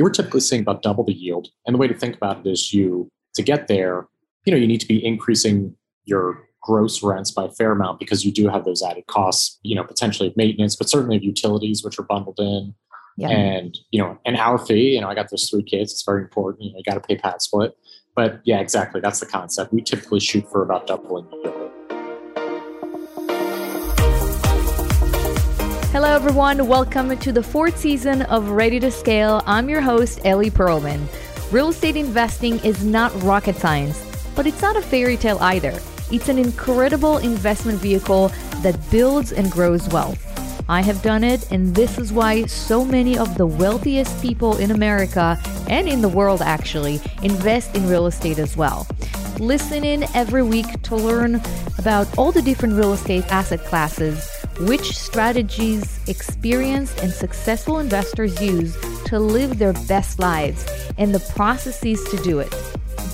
you were typically seeing about double the yield. And the way to think about it is you, to get there, you know, you need to be increasing your gross rents by a fair amount because you do have those added costs, you know, potentially of maintenance, but certainly of utilities, which are bundled in. Yeah. And, you know, an hour fee, you know, I got those three kids. It's very important. You know, you got to pay pad split. But yeah, exactly. That's the concept. We typically shoot for about doubling the Hello, everyone. Welcome to the fourth season of Ready to Scale. I'm your host, Ellie Perlman. Real estate investing is not rocket science, but it's not a fairy tale either. It's an incredible investment vehicle that builds and grows wealth. I have done it, and this is why so many of the wealthiest people in America and in the world actually invest in real estate as well. Listen in every week to learn about all the different real estate asset classes, which strategies experienced and successful investors use to live their best lives, and the processes to do it.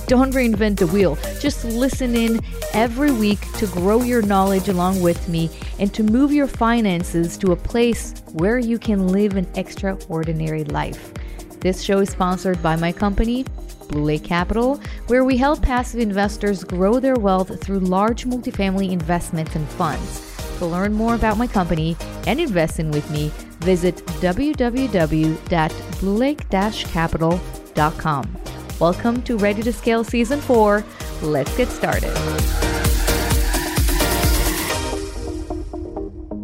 Don't reinvent the wheel. Just listen in every week to grow your knowledge along with me and to move your finances to a place where you can live an extraordinary life. This show is sponsored by my company, Blue Lake Capital, where we help passive investors grow their wealth through large multifamily investments and funds. To learn more about my company and invest in with me, visit www.bluelake-capital.com. Welcome to Ready to Scale Season 4. Let's get started.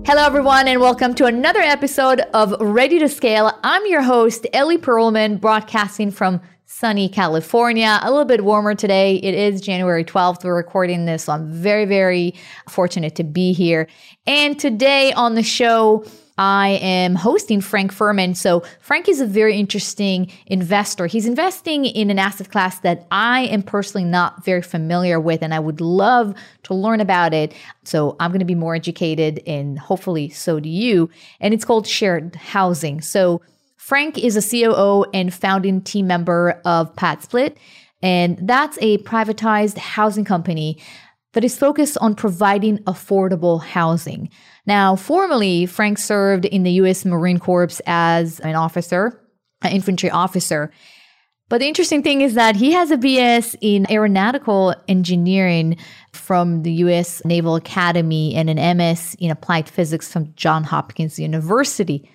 Hello, everyone, and welcome to another episode of Ready to Scale. I'm your host, Ellie Perlman, broadcasting from sunny California. A little bit warmer today. It is January 12th. We're recording this, so I'm very, very fortunate to be here. And today on the show, I am hosting Frank Furman. So, Frank is a very interesting investor. He's investing in an asset class that I am personally not very familiar with, and I would love to learn about it. So, I'm going to be more educated, and hopefully, so do you. And it's called shared housing. So, Frank is a COO and founding team member of PadSplit, and that's a privatized housing company that is focused on providing affordable housing. Now, formerly, Frank served in the U.S. Marine Corps as an officer, an infantry officer. But the interesting thing is that he has a BS in aeronautical engineering from the US Naval Academy and an MS in applied physics from Johns Hopkins University.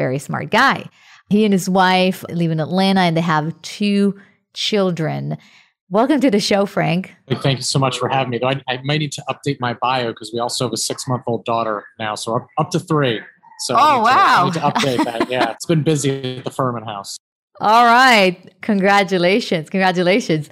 Very smart guy. He and his wife live in Atlanta and they have two children. Welcome to the show, Frank. Thank you so much for having me. Though I, I may need to update my bio because we also have a six-month-old daughter now, so up, up to three. So oh wow! To, I need to update that. Yeah, it's been busy at the Furman house. All right, congratulations, congratulations.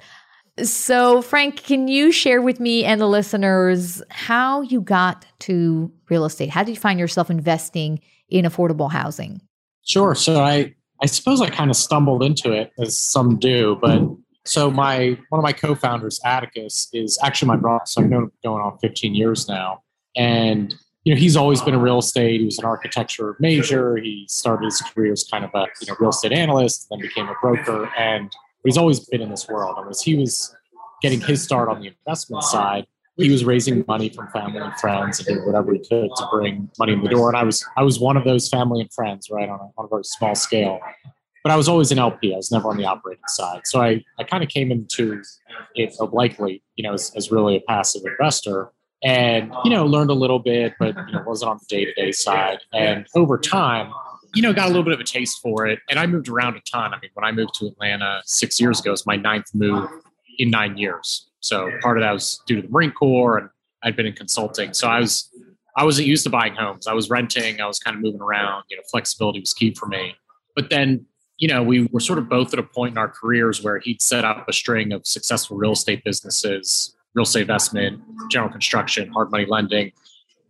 So, Frank, can you share with me and the listeners how you got to real estate? How did you find yourself investing in affordable housing? Sure. So I I suppose I kind of stumbled into it as some do, but so my one of my co-founders, Atticus, is actually my brother. So I've known him going on 15 years now, and you know he's always been in real estate. He was an architecture major. He started his career as kind of a you know real estate analyst, then became a broker, and he's always been in this world. And as he was getting his start on the investment side, he was raising money from family and friends and doing whatever he could to bring money in the door. And I was I was one of those family and friends, right, on a, on a very small scale but I was always an LP. I was never on the operating side. So I, I kind of came into it obliquely, you know, as, as really a passive investor and, you know, learned a little bit, but, you know, wasn't on the day to day side. And over time, you know, got a little bit of a taste for it. And I moved around a ton. I mean, when I moved to Atlanta six years ago, it's my ninth move in nine years. So part of that was due to the Marine Corps and I'd been in consulting. So I was, I wasn't used to buying homes. I was renting. I was kind of moving around. You know, flexibility was key for me. But then you know, we were sort of both at a point in our careers where he'd set up a string of successful real estate businesses, real estate investment, general construction, hard money lending,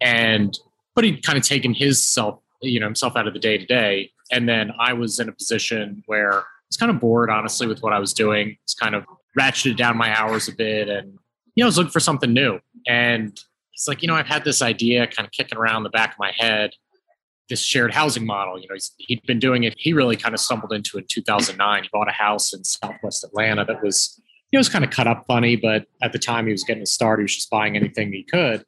and but he'd kind of taken his self, you know, himself out of the day to day. And then I was in a position where I was kind of bored, honestly, with what I was doing. It's kind of ratcheted down my hours a bit, and you know, I was looking for something new. And it's like, you know, I've had this idea kind of kicking around the back of my head this shared housing model. You know, he had been doing it. He really kind of stumbled into it in 2009. He bought a house in Southwest Atlanta that was, you know, it was kind of cut up funny, but at the time he was getting a start. He was just buying anything he could.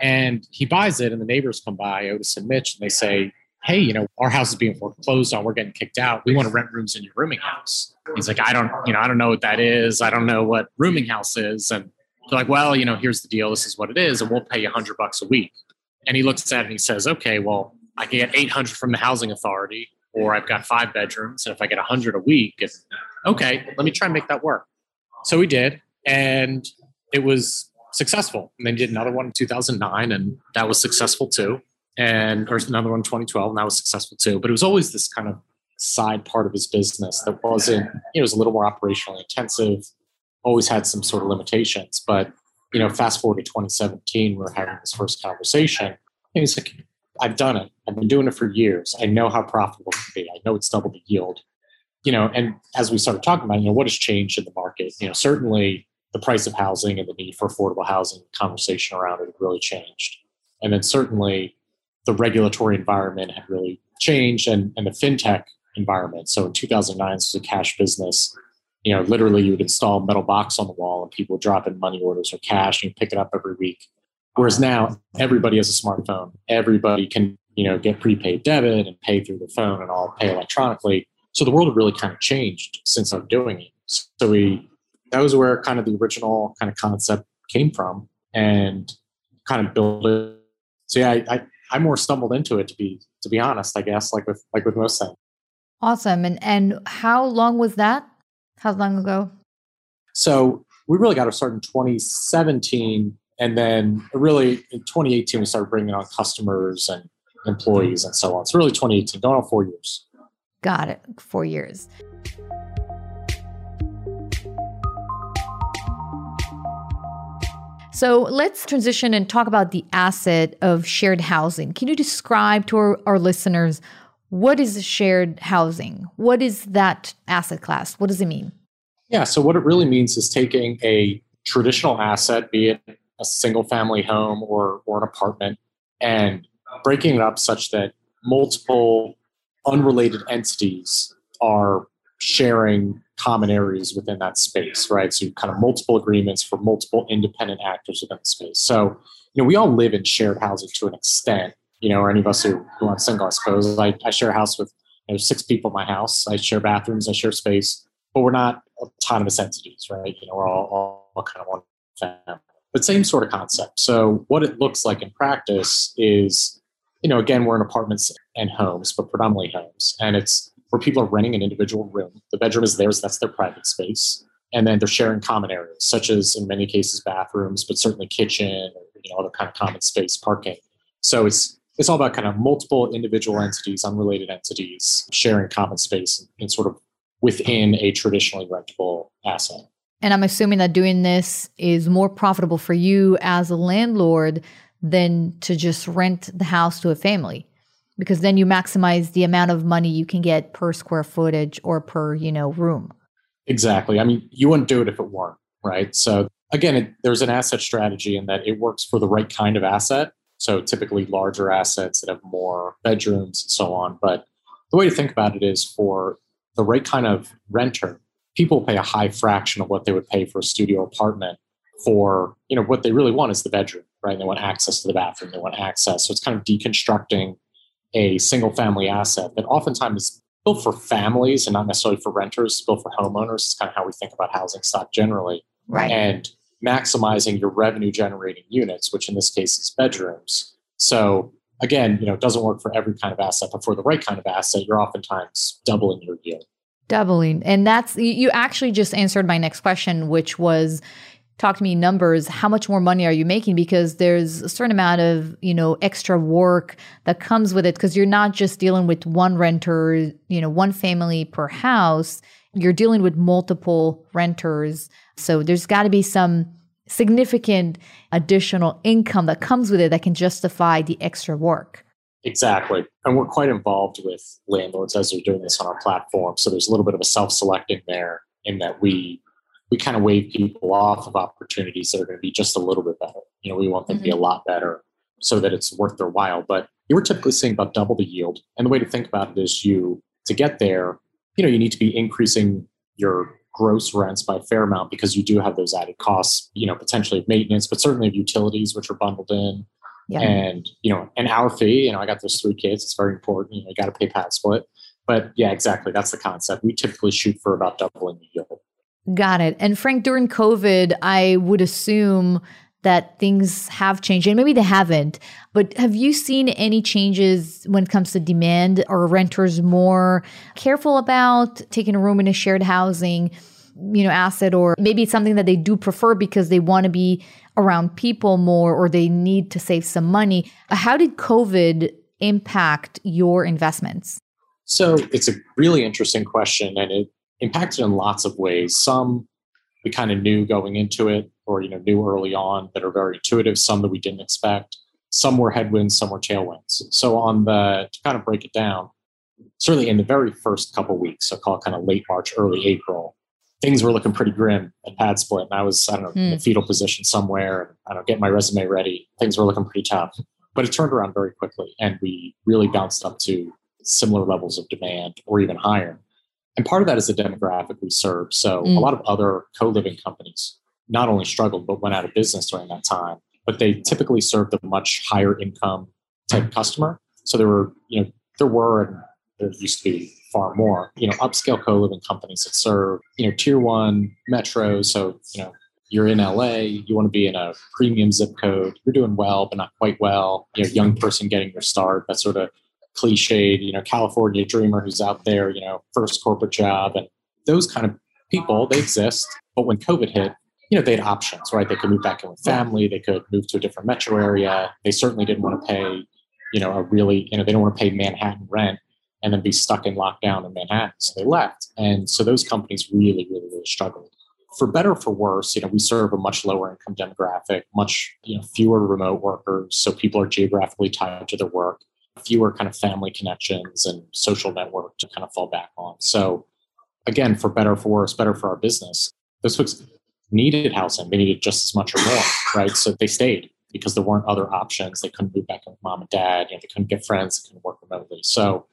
And he buys it, and the neighbors come by, Otis and Mitch, and they say, hey, you know, our house is being foreclosed on. We're getting kicked out. We want to rent rooms in your rooming house. He's like, I don't, you know, I don't know what that is. I don't know what rooming house is. And they're like, well, you know, here's the deal. This is what it is. And we'll pay you a 100 bucks a week. And he looks at it and he says, okay, well, I can get 800 from the housing authority, or I've got five bedrooms. And if I get a 100 a week, it's okay, let me try and make that work. So we did. And it was successful. And they did another one in 2009, and that was successful too. And or another one 2012, and that was successful too. But it was always this kind of side part of his business that wasn't, you know, it was a little more operationally intensive, always had some sort of limitations. But, you know, fast forward to 2017, we are having this first conversation. And he's like, I've done it. I've been doing it for years. I know how profitable it can be. I know it's double the yield. You know, and as we started talking about, you know, what has changed in the market? You know, certainly the price of housing and the need for affordable housing conversation around it really changed. And then certainly the regulatory environment had really changed and, and the fintech environment. So in 2009, this was a cash business. You know, literally you would install a metal box on the wall and people would drop in money orders or cash and you pick it up every week. Whereas now everybody has a smartphone. Everybody can, you know, get prepaid debit and pay through the phone and all pay electronically. So the world had really kind of changed since I'm doing it. So we that was where kind of the original kind of concept came from and kind of built it. So yeah, I, I, I more stumbled into it to be to be honest, I guess, like with like with most things. Awesome. And and how long was that? How long ago? So we really got to start in 2017. And then really in 2018, we started bringing on customers and employees and so on. So really 2018, going on four years. Got it. Four years. So let's transition and talk about the asset of shared housing. Can you describe to our, our listeners what is shared housing? What is that asset class? What does it mean? Yeah, so what it really means is taking a traditional asset, be it a single family home or, or an apartment, and breaking it up such that multiple unrelated entities are sharing common areas within that space, right? So kind of multiple agreements for multiple independent actors within the space. So, you know, we all live in shared housing to an extent, you know, or any of us who, who aren't single, I suppose. I, I share a house with you know, six people in my house. I share bathrooms, I share space, but we're not autonomous entities, right? You know, we're all, all, all kind of one family. But same sort of concept. So what it looks like in practice is, you know, again, we're in apartments and homes, but predominantly homes. And it's where people are renting an individual room. The bedroom is theirs, that's their private space. And then they're sharing common areas, such as in many cases bathrooms, but certainly kitchen or you know, other kind of common space, parking. So it's it's all about kind of multiple individual entities, unrelated entities, sharing common space and, and sort of within a traditionally rentable asset. And I'm assuming that doing this is more profitable for you as a landlord than to just rent the house to a family because then you maximize the amount of money you can get per square footage or per you know room. Exactly. I mean you wouldn't do it if it weren't right? So again it, there's an asset strategy in that it works for the right kind of asset. So typically larger assets that have more bedrooms and so on. But the way to think about it is for the right kind of renter people pay a high fraction of what they would pay for a studio apartment for you know what they really want is the bedroom right? They want access to the bathroom. They want access. So it's kind of deconstructing a single family asset that oftentimes is built for families and not necessarily for renters, built for homeowners. It's kind of how we think about housing stock generally. Right. And maximizing your revenue generating units, which in this case is bedrooms. So again, you know, it doesn't work for every kind of asset, but for the right kind of asset, you're oftentimes doubling your yield. Doubling. And that's, you actually just answered my next question, which was, talk to me numbers how much more money are you making? Because there's a certain amount of you know extra work that comes with it. Because you're not just dealing with one renter you know one family per house. You're dealing with multiple renters. So there's got to be some significant additional income that comes with it that can justify the extra work. Exactly. And we're quite involved with landlords as they're doing this on our platform. So there's a little bit of a self-selecting there in that we we kind of wave people off of opportunities that are going to be just a little bit better. You know, we want them mm-hmm. to be a mm-hmm. lot better so that it's worth their while. But you're typically seeing about double the yield. And the way to think about it is you, to get there, you know, you need to be increasing your gross rents by a fair amount because you do have those added costs, you know, potentially of maintenance, but certainly of utilities, which are bundled in. Yeah. And, you know, and our fee, you know, I got those three kids. It's very important. You know, you got to pay pad split. But yeah, exactly. That's the concept. We typically shoot for about doubling the yield. Got it. And Frank, during COVID, I would assume that things have changed and maybe they haven't but have you seen any changes when it comes to demand or renters more careful about taking a room in a shared housing you know asset or maybe it's something that they do prefer because they want to be around people more or they need to save some money how did covid impact your investments so it's a really interesting question and it impacted in lots of ways some we kind of knew going into it or you know knew early on that are very intuitive some that we didn't expect some were headwinds some were tailwinds so on the to kind of break it down certainly in the very first couple weeks so call it kind of late march early april things were looking pretty grim at pad split and i was i don't know mm. in a hmm. fetal position somewhere and i don't get my resume ready things were looking pretty tough but it turned around very quickly and we really bounced up to similar levels of demand or even higher and part of that is the demographic we serve. So mm. a lot of other co-living companies not only struggled but went out of business during that time. But they typically served a much higher income type customer. So there were, you know, there were and there used to be far more, you know, upscale co-living companies that serve, you know, tier one metros. So, you know, you're in LA, you want to be in a premium zip code, you're doing well, but not quite well. You know, young person getting their start, that sort of cliched, you know, California dreamer who's out there, you know, first corporate job. And those kind of people, they exist. But when COVID hit, you know, they had options, right? They could move back in with family, they could move to a different metro area. They certainly didn't want to pay, you know, a really, you know, they don't want to pay Manhattan rent and then be stuck in lockdown in Manhattan. So they left. And so those companies really, really, really struggled. For better or for worse, you know, we serve a much lower income demographic, much, you know, fewer remote workers. So people are geographically tied to their work fewer kind of family connections and social network to kind of fall back on. So again, for better for worse, better for our business, those folks needed housing. They needed just as much or more, right? So they stayed because there weren't other options. They couldn't move back with mom and dad. You know, they couldn't get friends. They couldn't work remotely. So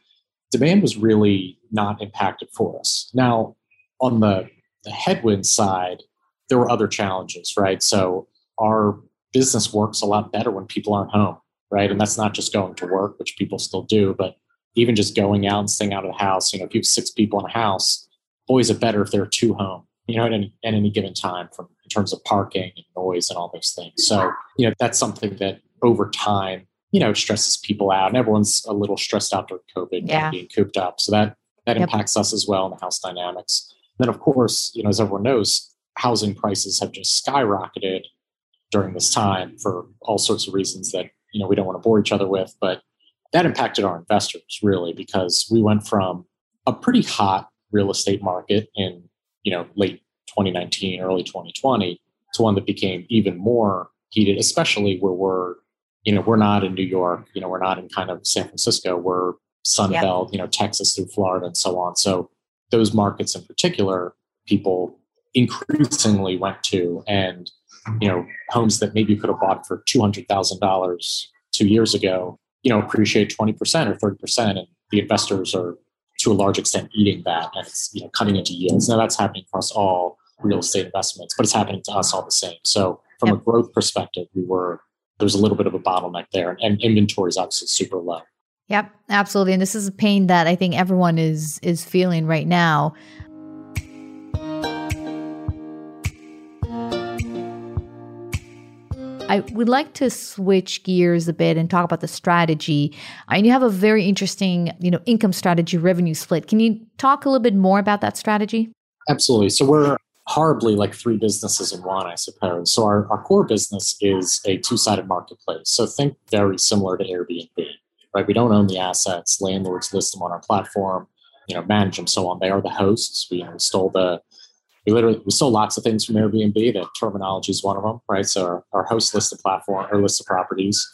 demand was really not impacted for us. Now, on the, the headwind side, there were other challenges, right? So our business works a lot better when people aren't home right? And that's not just going to work, which people still do, but even just going out and staying out of the house. You know, if you have six people in a house, boys are better if there are two home, you know, at any, at any given time from in terms of parking and noise and all those things. So, you know, that's something that over time, you know, stresses people out and everyone's a little stressed out during COVID yeah. being cooped up. So that, that yep. impacts us as well in the house dynamics. And then of course, you know, as everyone knows, housing prices have just skyrocketed during this time for all sorts of reasons that you know we don't want to bore each other with but that impacted our investors really because we went from a pretty hot real estate market in you know late 2019 early 2020 to one that became even more heated especially where we're you know we're not in new york you know we're not in kind of san francisco we're sun yep. you know texas through florida and so on so those markets in particular people increasingly went to and you know homes that maybe you could have bought for $200000 two years ago you know appreciate 20% or 30% and the investors are to a large extent eating that and it's you know cutting into yields now that's happening across all real estate investments but it's happening to us all the same so from yep. a growth perspective we were there's a little bit of a bottleneck there and inventory is obviously super low Yep, absolutely. And this is a pain that I think everyone is is feeling right now. I would like to switch gears a bit and talk about the strategy. And you have a very interesting, you know, income strategy revenue split. Can you talk a little bit more about that strategy? Absolutely. So we're horribly like three businesses in one, I suppose. So our, our core business is a two-sided marketplace. So think very similar to Airbnb, right? We don't own the assets. Landlords list them on our platform, you know, manage them, so on. They are the hosts. We install the we literally we stole lots of things from Airbnb. That terminology is one of them, right? So our, our host list of platform or list of properties,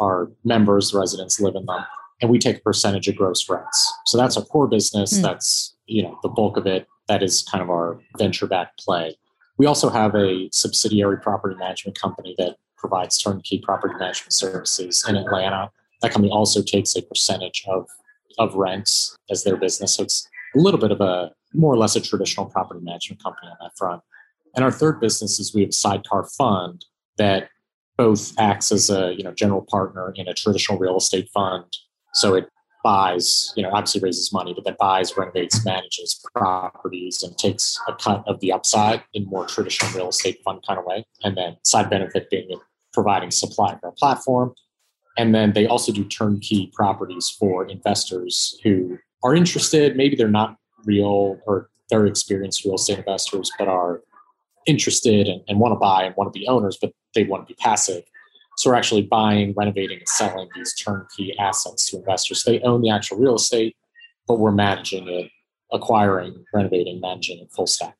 our members, residents live in them, and we take a percentage of gross rents. So that's our core business. Mm. That's you know the bulk of it. That is kind of our venture back play. We also have a subsidiary property management company that provides turnkey property management services in Atlanta. That company also takes a percentage of of rents as their business. So it's a little bit of a more or less a traditional property management company on that front. And our third business is we have a sidecar fund that both acts as a you know general partner in a traditional real estate fund. So it buys, you know, obviously raises money, but then buys, renovates, manages properties, and takes a cut of the upside in more traditional real estate fund kind of way. And then side benefit being providing supply for a platform. And then they also do turnkey properties for investors who are interested. Maybe they're not real or very experienced real estate investors, but are interested and, and want to buy and want to be owners, but they want to be passive. So we're actually buying, renovating, and selling these turnkey assets to investors. They own the actual real estate, but we're managing it, acquiring, renovating, managing it full stack.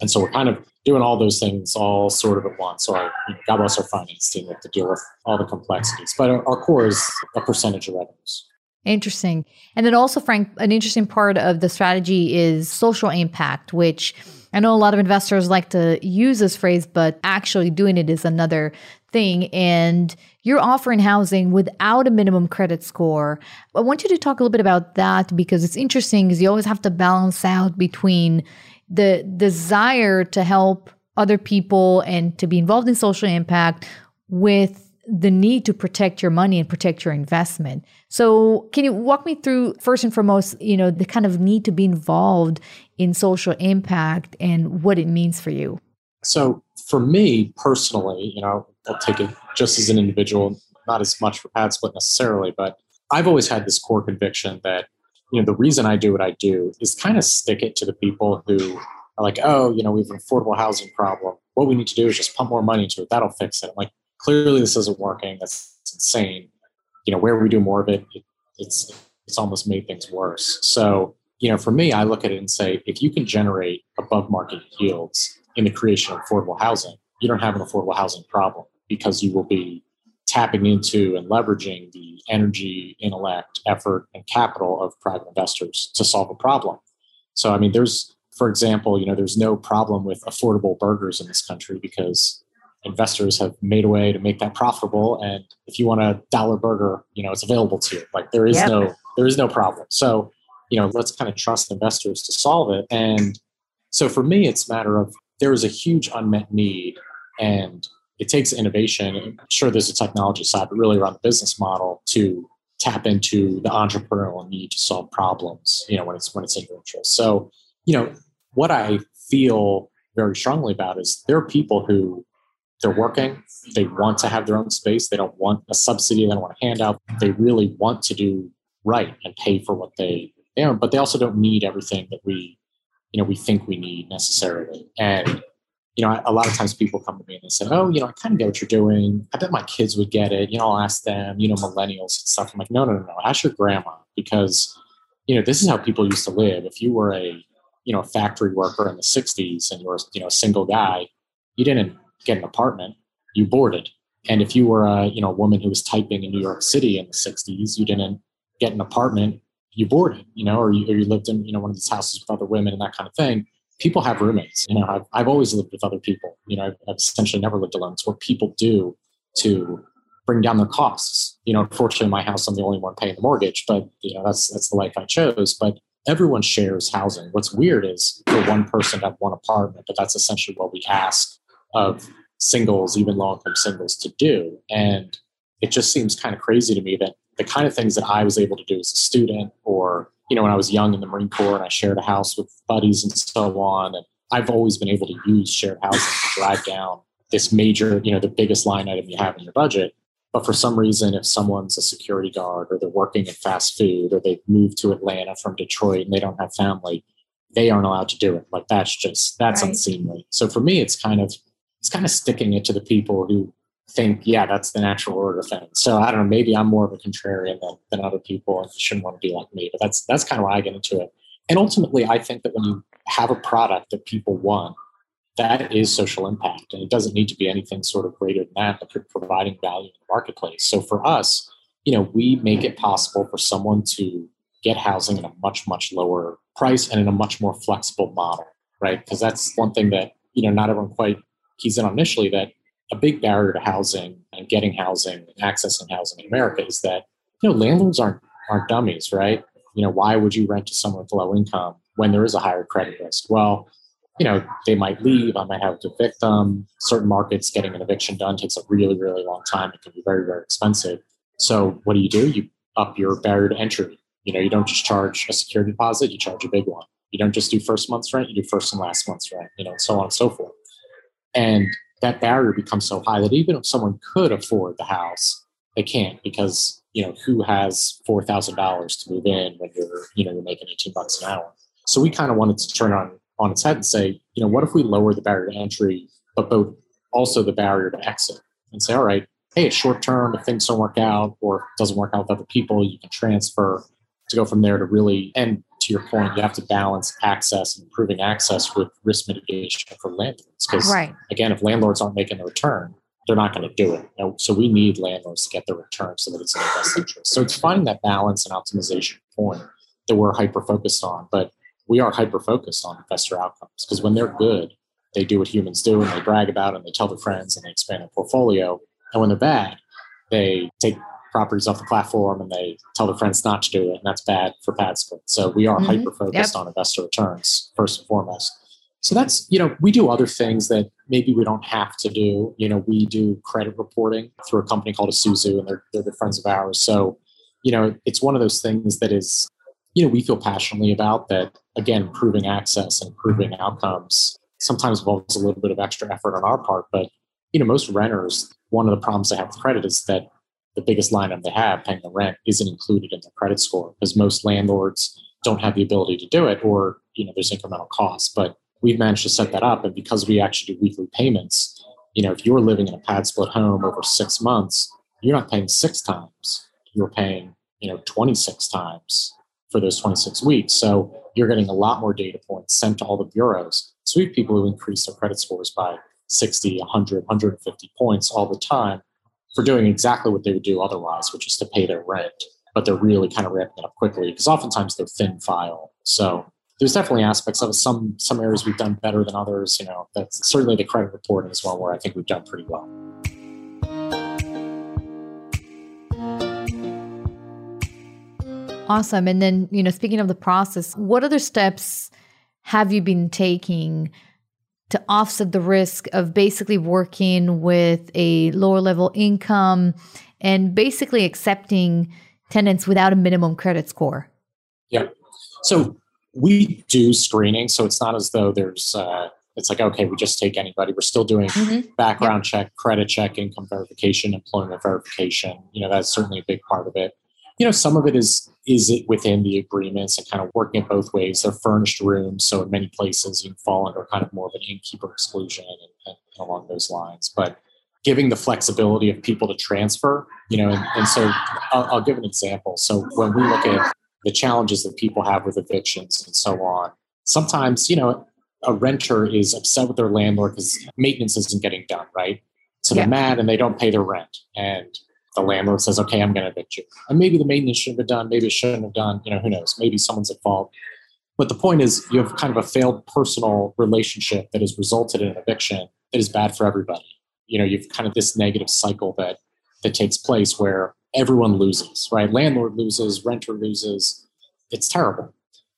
And so we're kind of doing all those things all sort of at once. So our, you know, God bless our finance team have to deal with all the complexities. But our, our core is a percentage of revenues. Interesting. And then also, Frank, an interesting part of the strategy is social impact, which I know a lot of investors like to use this phrase, but actually doing it is another thing. And you're offering housing without a minimum credit score. I want you to talk a little bit about that because it's interesting because you always have to balance out between the desire to help other people and to be involved in social impact with the need to protect your money and protect your investment. So, can you walk me through first and foremost, you know, the kind of need to be involved in social impact and what it means for you? So, for me personally, you know, I'll take it just as an individual, not as much for PadSplit necessarily, but I've always had this core conviction that, you know, the reason I do what I do is kind of stick it to the people who are like, oh, you know, we have an affordable housing problem. What we need to do is just pump more money into it. That'll fix it. I'm like, clearly this isn't working. That's insane. You know, where we do more of it, it it's it's almost made things worse. So, you know, for me, I look at it and say, if you can generate above market yields in the creation of affordable housing, you don't have an affordable housing problem because you will be tapping into and leveraging the energy, intellect, effort, and capital of private investors to solve a problem. So, I mean, there's, for example, you know, there's no problem with affordable burgers in this country because investors have made a way to make that profitable. And if you want a dollar burger, you know, it's available to you. Like there is yep. no, there is no problem. So, you know, let's kind of trust investors to solve it. And so for me, it's a matter of there is a huge unmet need and it takes innovation. I'm Sure, there's a technology side, but really around the business model to tap into the entrepreneurial need to solve problems, you know, when it's when it's in your interest. So, you know, what I feel very strongly about is there are people who they're working, they want to have their own space, they don't want a subsidy, they don't want a handout. They really want to do right and pay for what they are, but they also don't need everything that we, you know, we think we need necessarily. And you know, a lot of times people come to me and they say, "Oh, you know, I kind of get what you're doing. I bet my kids would get it." You know, I'll ask them. You know, millennials and stuff. I'm like, no, no, no, no. Ask your grandma because, you know, this is how people used to live. If you were a, you know, factory worker in the '60s and you were, you know, a single guy, you didn't get an apartment. You boarded. And if you were a, you know, woman who was typing in New York City in the '60s, you didn't get an apartment. You boarded. You know, or you, or you lived in, you know, one of these houses with other women and that kind of thing people have roommates. You know, I've, I've always lived with other people. You know, I've, I've essentially never lived alone. It's what people do to bring down their costs. You know, unfortunately, my house, I'm the only one paying the mortgage, but you know, that's that's the life I chose. But everyone shares housing. What's weird is for one person to have one apartment, but that's essentially what we ask of singles, even income singles, to do. And it just seems kind of crazy to me that the kind of things that I was able to do as a student or you know, when I was young in the Marine Corps and I shared a house with buddies and so on. And I've always been able to use shared housing to drive down this major, you know, the biggest line item you have in your budget. But for some reason, if someone's a security guard or they're working in fast food or they've moved to Atlanta from Detroit and they don't have family, they aren't allowed to do it. Like that's just that's right. unseemly. So for me, it's kind of it's kind of sticking it to the people who think, yeah, that's the natural order of things. So I don't know, maybe I'm more of a contrarian than, than other people and shouldn't want to be like me, but that's that's kind of why I get into it. And ultimately, I think that when you have a product that people want, that is social impact. And it doesn't need to be anything sort of greater than that, but providing value in the marketplace. So for us, you know, we make it possible for someone to get housing at a much, much lower price and in a much more flexible model, right? Because that's one thing that, you know, not everyone quite keys in on initially that a big barrier to housing and getting housing and accessing housing in America is that you know landlords aren't aren't dummies, right? You know, why would you rent to someone with low income when there is a higher credit risk? Well, you know, they might leave, I might have to evict them. Certain markets getting an eviction done takes a really, really long time. It can be very, very expensive. So what do you do? You up your barrier to entry. You know, you don't just charge a security deposit, you charge a big one. You don't just do first month's rent, you do first and last month's rent, you know, and so on and so forth. And that barrier becomes so high that even if someone could afford the house, they can't because, you know, who has four thousand dollars to move in when you're, you know, you're making 18 bucks an hour. So we kind of wanted to turn on on its head and say, you know, what if we lower the barrier to entry, but both also the barrier to exit and say, all right, hey, it's short term. If things don't work out or doesn't work out with other people, you can transfer to go from there to really, and to your point, you have to balance access and improving access with risk mitigation for landlords. Because Right. again, if landlords aren't making the return, they're not going to do it. So we need landlords to get the return so that it's in their best interest. So it's finding that balance and optimization point that we're hyper focused on. But we are hyper focused on investor outcomes because when they're good, they do what humans do and they brag about it and they tell their friends and they expand their portfolio. And when they're bad, they take properties off the platform and they tell their friends not to do it. And that's bad for pad split. So we are Mhm. hyper focused on investor returns first and foremost. So that's, you know, we do other things that maybe we don't have to do. You know, we do credit reporting through a company called Esusu and they're, they're good friends of ours. So, you know, it's one of those things that is, you know, we feel passionately about that, again, improving access and improving outcomes sometimes involves a little bit of extra effort on our part. But, you know, most renters, one of the problems they have with credit is that the biggest line item they have, paying the rent, isn't included in their credit score because most landlords don't have the ability to do it or, you know, there's incremental costs. But we've managed to set that up. And because we actually do weekly payments, you know, if you're living in a pad split home over six months, you're not paying six times. You're paying, you know, 26 times for those 26 weeks. So you're getting a lot more data points sent to all the bureaus. So we have people who increase their credit scores by 60, 100, 150 points all the time for doing exactly what they would do otherwise, which is to pay their rent. But they're really kind of ramping it up quickly because oftentimes they're thin file. So there's definitely aspects of. Some some areas we've done better than others. You know, that's certainly the credit reporting as well, where I think we've done pretty well. Awesome. And then, you know, speaking of the process, what other steps have you been taking to offset the risk of basically working with a lower level income and basically accepting tenants without a minimum credit score? Yeah. So we do screening. So it's not as though there's, uh, it's like, okay, we just take anybody. We're still doing background check, credit check, income verification, employment verification. You know, that's certainly a big part of it. You know, some of it is is it within the agreements and kind of working it both ways. They're furnished rooms, so in many places you can fall under kind of more of an innkeeper exclusion and, and, and along those lines. But giving the flexibility of people to transfer, you know, and, and so I'll, I'll give an example. So when we look at the challenges that people have with evictions and so on, sometimes, you know, a renter is upset with their landlord because maintenance isn't getting done, right? So Yeah. they're mad and they don't pay their rent. And the landlord says, okay, I'm going to evict you. And maybe the maintenance shouldn't have been done, maybe it shouldn't have done, you know, who knows? Maybe someone's at fault. But the point is, you have kind of a failed personal relationship that has resulted in an eviction that is bad for everybody. You know, you've kind of this negative cycle that that takes place where everyone loses, right? Landlord loses, renter loses. It's terrible.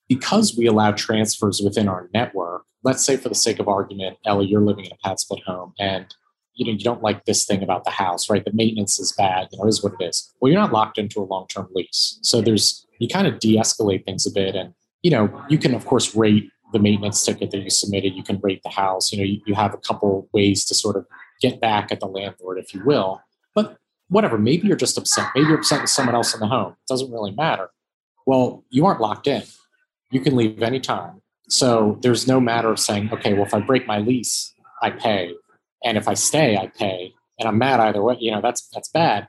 Because we allow transfers within our network, let's say for the sake of argument, Ellie, you're living in a pad split home and you know you don't like this thing about the house, right? The maintenance is bad, you know, is what it is. Well, you're not locked into a long-term lease. So there's you kind of de-escalate things a bit and you know, you can of course rate the maintenance ticket that you submitted, you can rate the house, you know, you, you have a couple ways to sort of get back at the landlord, if you will. But whatever, maybe you're just upset. Maybe you're upset with someone else in the home. It doesn't really matter. Well, you aren't locked in. You can leave anytime. So there's no matter of saying, okay, well, if I break my lease, I pay. And if I stay, I pay. And I'm mad either way. You know, that's that's bad.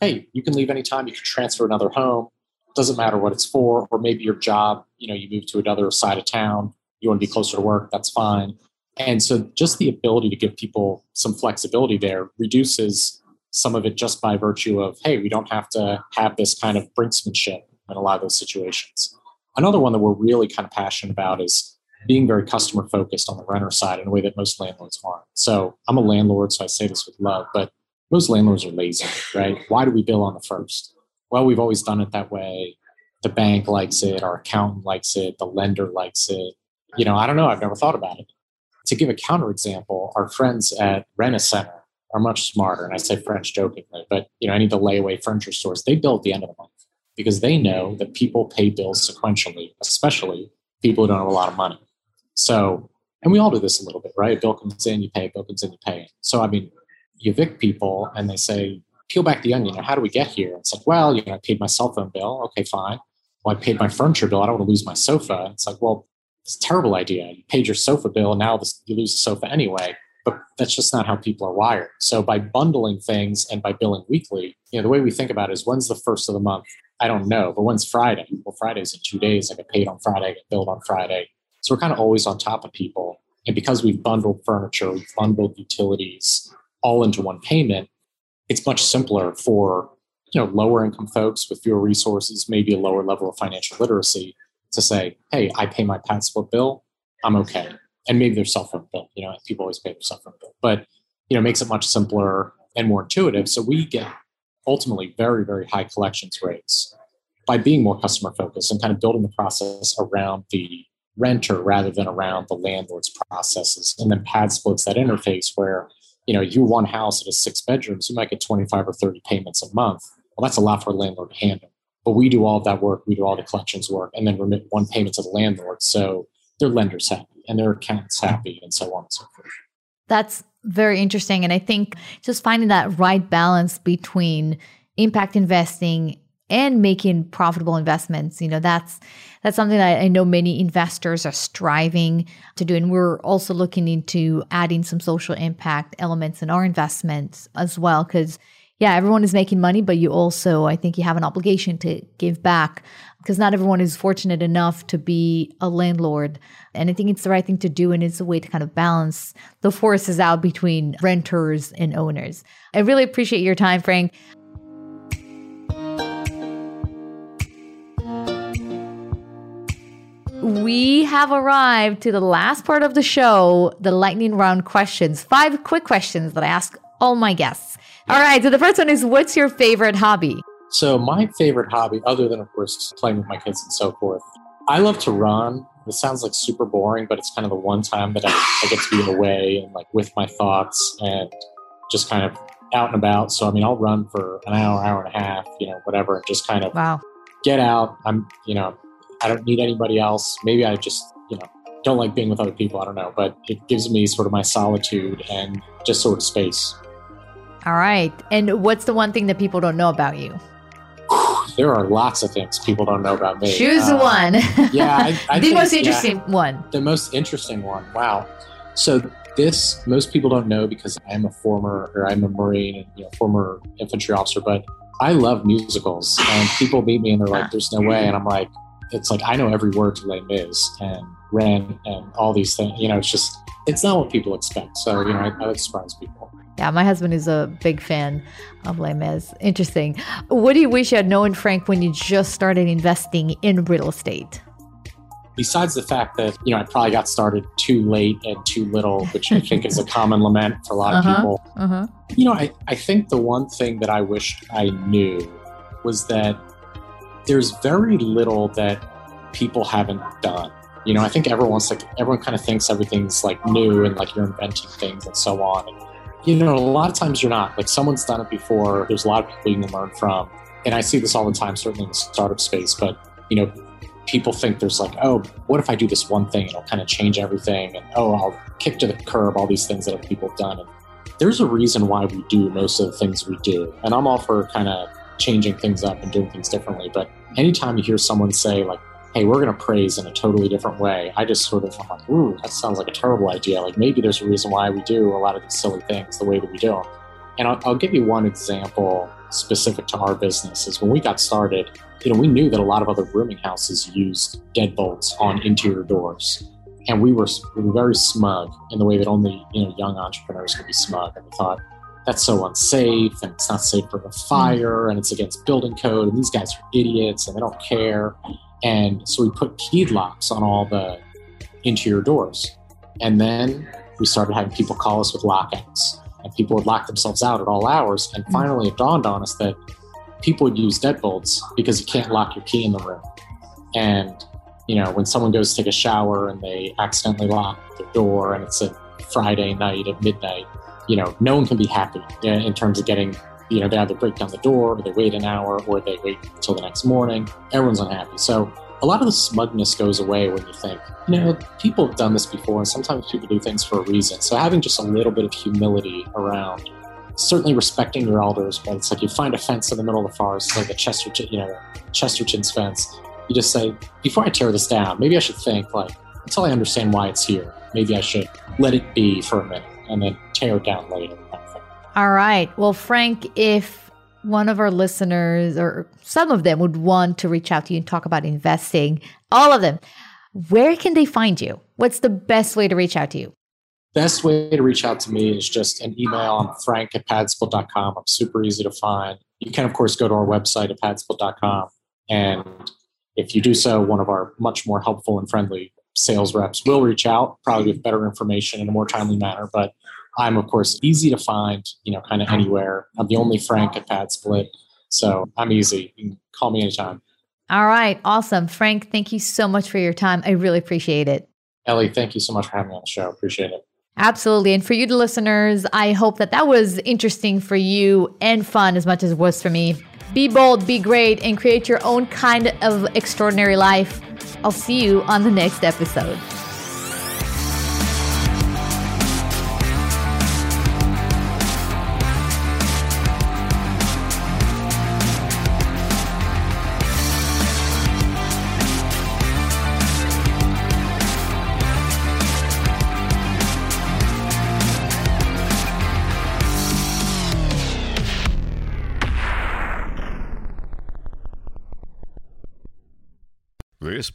Hey, you can leave anytime. You can transfer another home. Doesn't matter what it's for. Or maybe your job, you know, you move to another side of town. You want to be closer to work. That's fine. And so just the ability to give people some flexibility there reduces some of it just by virtue of, hey, we don't have to have this kind of brinksmanship in a lot of those situations. Another one that we're really kind of passionate about is being very customer focused on the renter side in a way that most landlords aren't. So I'm a landlord, so I say this with love, but most landlords are lazy, right? Why do we bill on the first? Well, we've always done it that way. The bank likes it, our accountant likes it, the lender likes it. You know, I don't know, I've never thought about it. to give a counterexample, our friends at Rent-A-Center are much smarter. And I say French jokingly, but you know, any of the layaway furniture stores, they bill at the end of the month because they know that people pay bills sequentially, especially people who don't have a lot of money. So, and we all do this a little bit, right? Bill comes in, you pay, bill comes in, you pay. So, I mean, you evict people and they say, peel back the onion. How do we get here? It's like, well, you know, I paid my cell phone bill. Okay, fine. Well, I paid my furniture bill. I don't want to lose my sofa. It's like, well, it's a terrible idea. You paid your sofa bill, now you lose the sofa anyway. But that's just not how people are wired. So by bundling things and by billing weekly, you know, the way we think about it is when's the first of the month? I don't know, but when's Friday? Well, Friday's in two days. I get paid on Friday, I get billed on Friday. So we're kind of always on top of people. And because we've bundled furniture, we've bundled utilities all into one payment, it's much simpler for you know lower income folks with fewer resources, maybe a lower level of financial literacy, to say, "Hey, I pay my pad bill, I'm okay," and maybe their cell phone bill. You know, people always pay their cell phone bill, but you know, makes it much simpler and more intuitive. So we get ultimately very very high collections rates by being more customer focused and kind of building the process around the renter rather than around the landlord's processes and then pad splits that interface where you know, you one house that has six bedrooms, you might get 25 or 30 payments a month. Well, that's a lot for a landlord to handle. But we do all of that work, we do all the collections work, and then remit one payment to the landlord. So their lender's happy and their accountant's happy, and so on and so forth. That's very interesting. And I think just finding that right balance between impact investing and making profitable investments, you know, that's that's something that I know many investors are striving to do. And we're also looking into adding some social impact elements in our investments as well. Because, yeah, everyone is making money, but you also, I think, you have an obligation to give back because not everyone is fortunate enough to be a landlord. And I think it's the right thing to do. And it's a way to kind of balance the forces out between renters and owners. I really appreciate your time, Frank. We have arrived to the last part of the show, the lightning round questions. Five quick questions that I ask all my guests. All right, so the first one is what's your favorite hobby? So, my favorite hobby, other than, of course, playing with my kids and so forth, I love to run. It sounds like super boring, but it's kind of the one time that I, I get to be away and like with my thoughts and just kind of out and about. So, I mean, I'll run for an hour, hour and a half, you know, whatever, and just kind of wow. get out. I'm, you know, I don't need anybody else. Maybe I just, you know, don't like being with other people. I don't know, but it gives me sort of my solitude and just sort of space. All right. And what's the one thing that people don't know about you? There are lots of things people don't know about me. Choose uh, one. yeah, I, I the think, most interesting yeah, one. The most interesting one. Wow. So this most people don't know because I'm a former or I'm a Marine and you know, former infantry officer, but I love musicals and people meet me and they're like, "There's no way," and I'm like, it's like I know every word to Les Mis and Rent and all these things. You know, it's just it's not what people expect. So you know, I, I like surprise people. Yeah, my husband is a big fan of Les Mis. Interesting. What do you wish you had known, Frank, when you just started investing in real estate? Besides the fact that you know I probably got started too late and too little, which I think is a common lament for a lot of uh-huh, people. Uh-huh. You know, I, I think the one thing that I wished I knew was that there's very little that people haven't done. You know, I think everyone's like everyone kind of thinks everything's like new and like you're inventing things and so on. And, you know, a lot of times you're not. Like someone's done it before. There's a lot of people you can learn from. And I see this all the time, certainly in the startup space. But you know, people think there's like, oh, what if I do this one thing? And it'll kind of change everything. And oh, I'll kick to the curb all these things that people have done. And there's a reason why we do most of the things we do. And I'm all for kind of changing things up and doing things differently. But anytime you hear someone say, like, hey, we're going to praise in a totally different way, I just sort of, I'm like, ooh, that sounds like a terrible idea. Like maybe there's a reason why we do a lot of these silly things the way that we do them. And I'll, I'll give you one example specific to our business is when we got started, you know, we knew that a lot of other rooming houses used deadbolts on interior doors. And we were, we were very smug in the way that only, you know, young entrepreneurs could be smug. And we thought, that's so unsafe and it's not safe for the fire and it's against building code and these guys are idiots and they don't care. And so we put keyed locks on all the interior doors. And then we started having people call us with lockouts and people would lock themselves out at all hours. And hmm. finally it dawned on us that people would use deadbolts because you can't lock your key in the room. And you know when someone goes to take a shower and they accidentally lock their door and it's a Friday night at midnight, you know, no one can be happy uh, in terms of getting, you know, they either break down the door or they wait an hour or they wait until the next morning. Everyone's unhappy. So a lot of the smugness goes away when you think, you know, people have done this before and sometimes people do things for a reason. So having just a little bit of humility around certainly respecting your elders, but it's like you find a fence in the middle of the forest, like a Chesterton, you know, Chesterton's fence. You just say, before I tear this down, maybe I should think like until I understand why it's here. Maybe I should let it be for a minute and then tear it down later. All right. Well, Frank, if one of our listeners or some of them would want to reach out to you and talk about investing, all of them, where can they find you? What's the best way to reach out to you? Best way to reach out to me is just an email. I'm frank at padsplit.com. I'm super easy to find. You can, of course, go to our website at padsplit.com. And if you do so, one of our much more helpful and friendly sales reps will reach out, probably with better information in a more timely manner. But I'm, of course, easy to find, you know, kind of anywhere. I'm the only Frank at PadSplit. So I'm easy. You can call me anytime. All right. Awesome. Frank, thank you so much for your time. I really appreciate it. Ellie, thank you so much for having me on the show. Appreciate it. Absolutely. And for you, the listeners, I hope that that was interesting for you and fun as much as it was for me. Be bold, be great, and create your own kind of extraordinary life. I'll see you on the next episode.